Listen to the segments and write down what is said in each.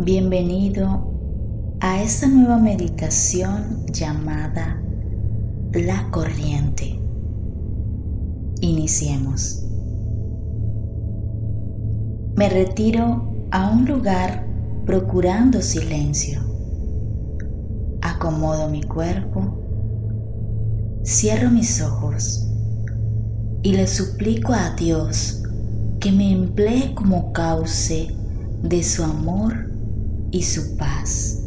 Bienvenido a esta nueva meditación llamada La Corriente. Iniciemos. Me retiro a un lugar procurando silencio. Acomodo mi cuerpo, cierro mis ojos y le suplico a Dios que me emplee como cauce de su amor y su paz.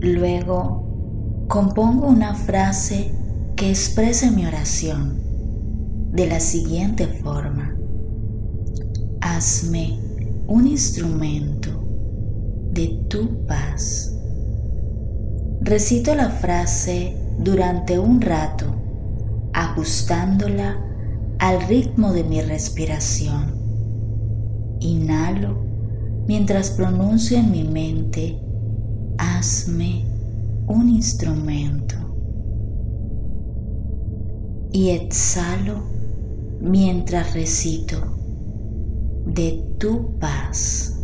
Luego compongo una frase que exprese mi oración de la siguiente forma. Hazme un instrumento de tu paz. Recito la frase durante un rato, ajustándola al ritmo de mi respiración. Inhalo mientras pronuncio en mi mente, hazme un instrumento. Y exhalo mientras recito de tu paz.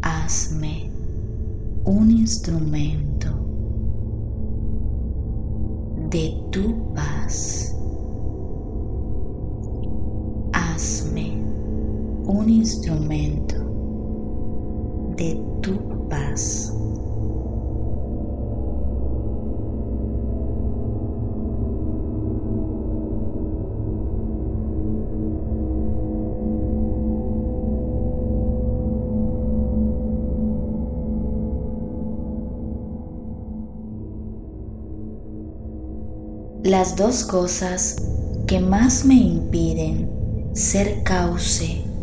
Hazme un instrumento de tu paz. Un instrumento de tu paz. Las dos cosas que más me impiden ser cauce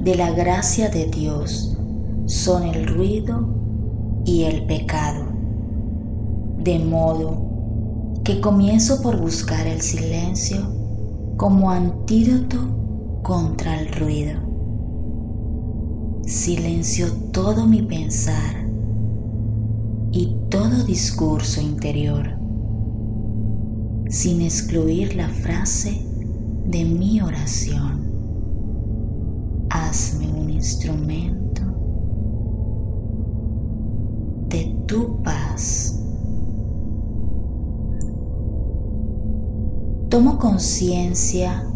de la gracia de Dios son el ruido y el pecado. De modo que comienzo por buscar el silencio como antídoto contra el ruido. Silencio todo mi pensar y todo discurso interior sin excluir la frase de mi oración. Hazme un instrumento de tu paz. Tomo conciencia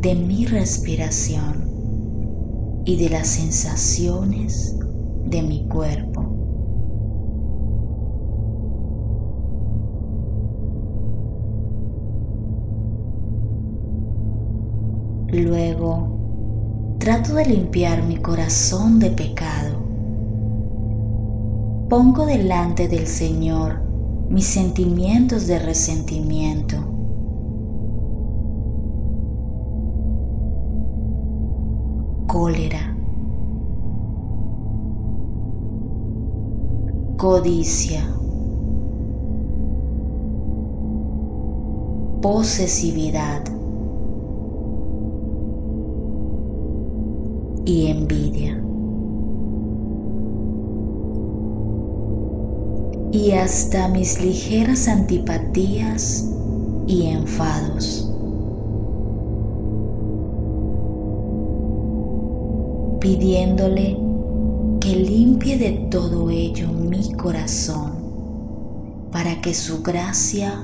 de mi respiración y de las sensaciones de mi cuerpo. Luego, trato de limpiar mi corazón de pecado. Pongo delante del Señor mis sentimientos de resentimiento. Cólera. Codicia. Posesividad. Y envidia. Y hasta mis ligeras antipatías y enfados. Pidiéndole que limpie de todo ello mi corazón para que su gracia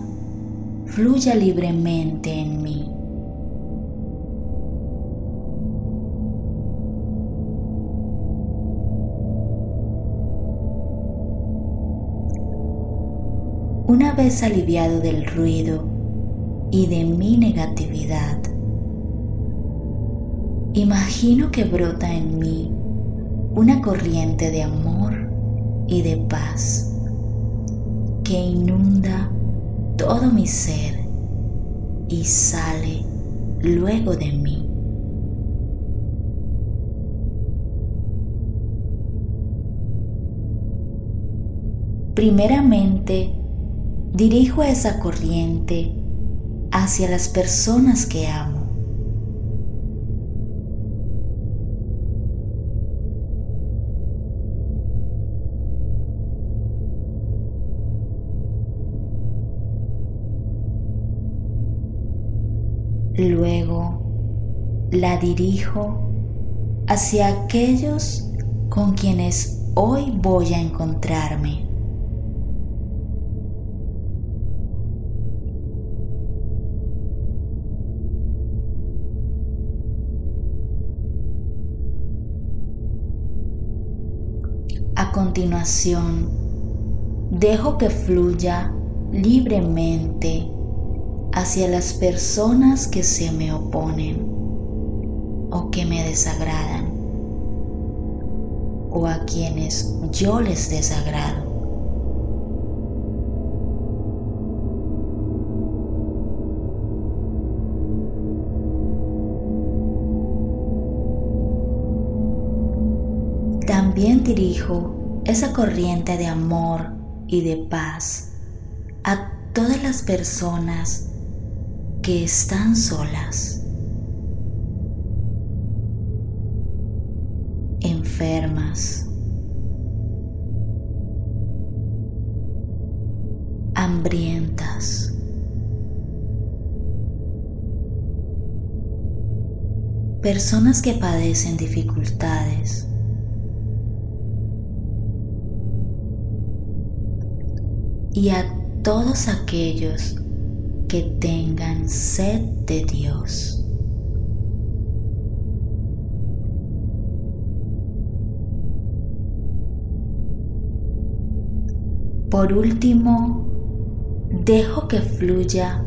fluya libremente en mí. Una vez aliviado del ruido y de mi negatividad, imagino que brota en mí una corriente de amor y de paz que inunda todo mi ser y sale luego de mí. Primeramente, dirijo esa corriente hacia las personas que amo. Luego la dirijo hacia aquellos con quienes hoy voy a encontrarme. A continuación, dejo que fluya libremente hacia las personas que se me oponen o que me desagradan o a quienes yo les desagrado. También dirijo esa corriente de amor y de paz a todas las personas que están solas, enfermas, hambrientas, personas que padecen dificultades. Y a todos aquellos que tengan sed de Dios. Por último, dejo que fluya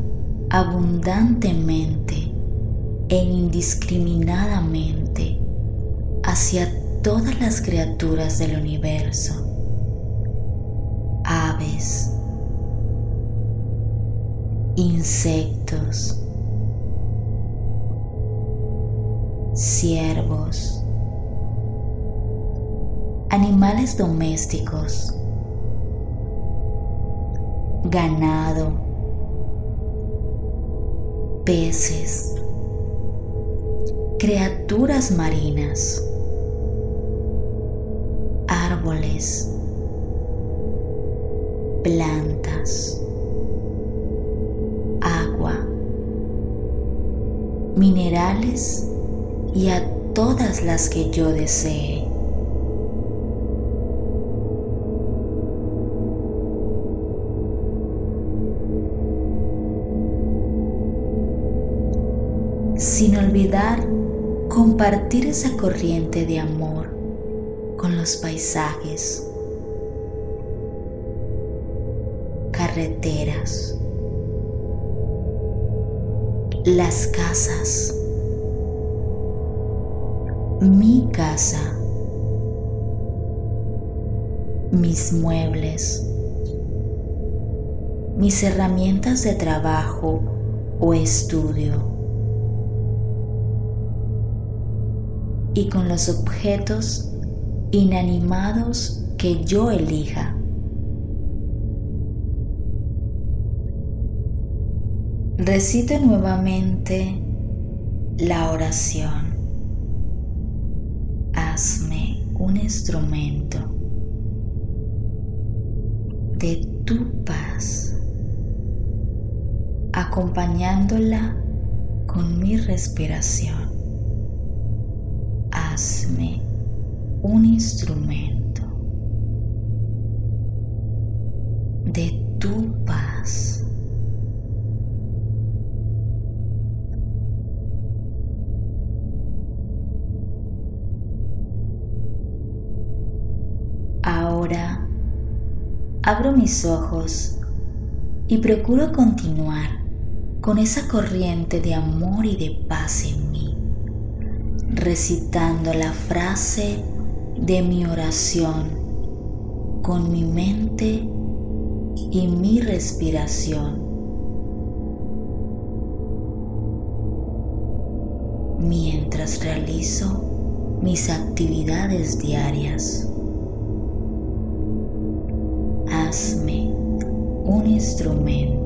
abundantemente e indiscriminadamente hacia todas las criaturas del universo, insectos, ciervos, animales domésticos, ganado, peces, criaturas marinas, árboles, plantas minerales y a todas las que yo desee. Sin olvidar compartir esa corriente de amor con los paisajes, carreteras, las casas. Mi casa. Mis muebles. Mis herramientas de trabajo o estudio. Y con los objetos inanimados que yo elija. Recite nuevamente la oración. Hazme un instrumento de tu paz, acompañándola con mi respiración. Hazme un instrumento de tu paz. Abro mis ojos y procuro continuar con esa corriente de amor y de paz en mí, recitando la frase de mi oración con mi mente y mi respiración. Mientras realizo mis actividades diarias. Hazme un instrumento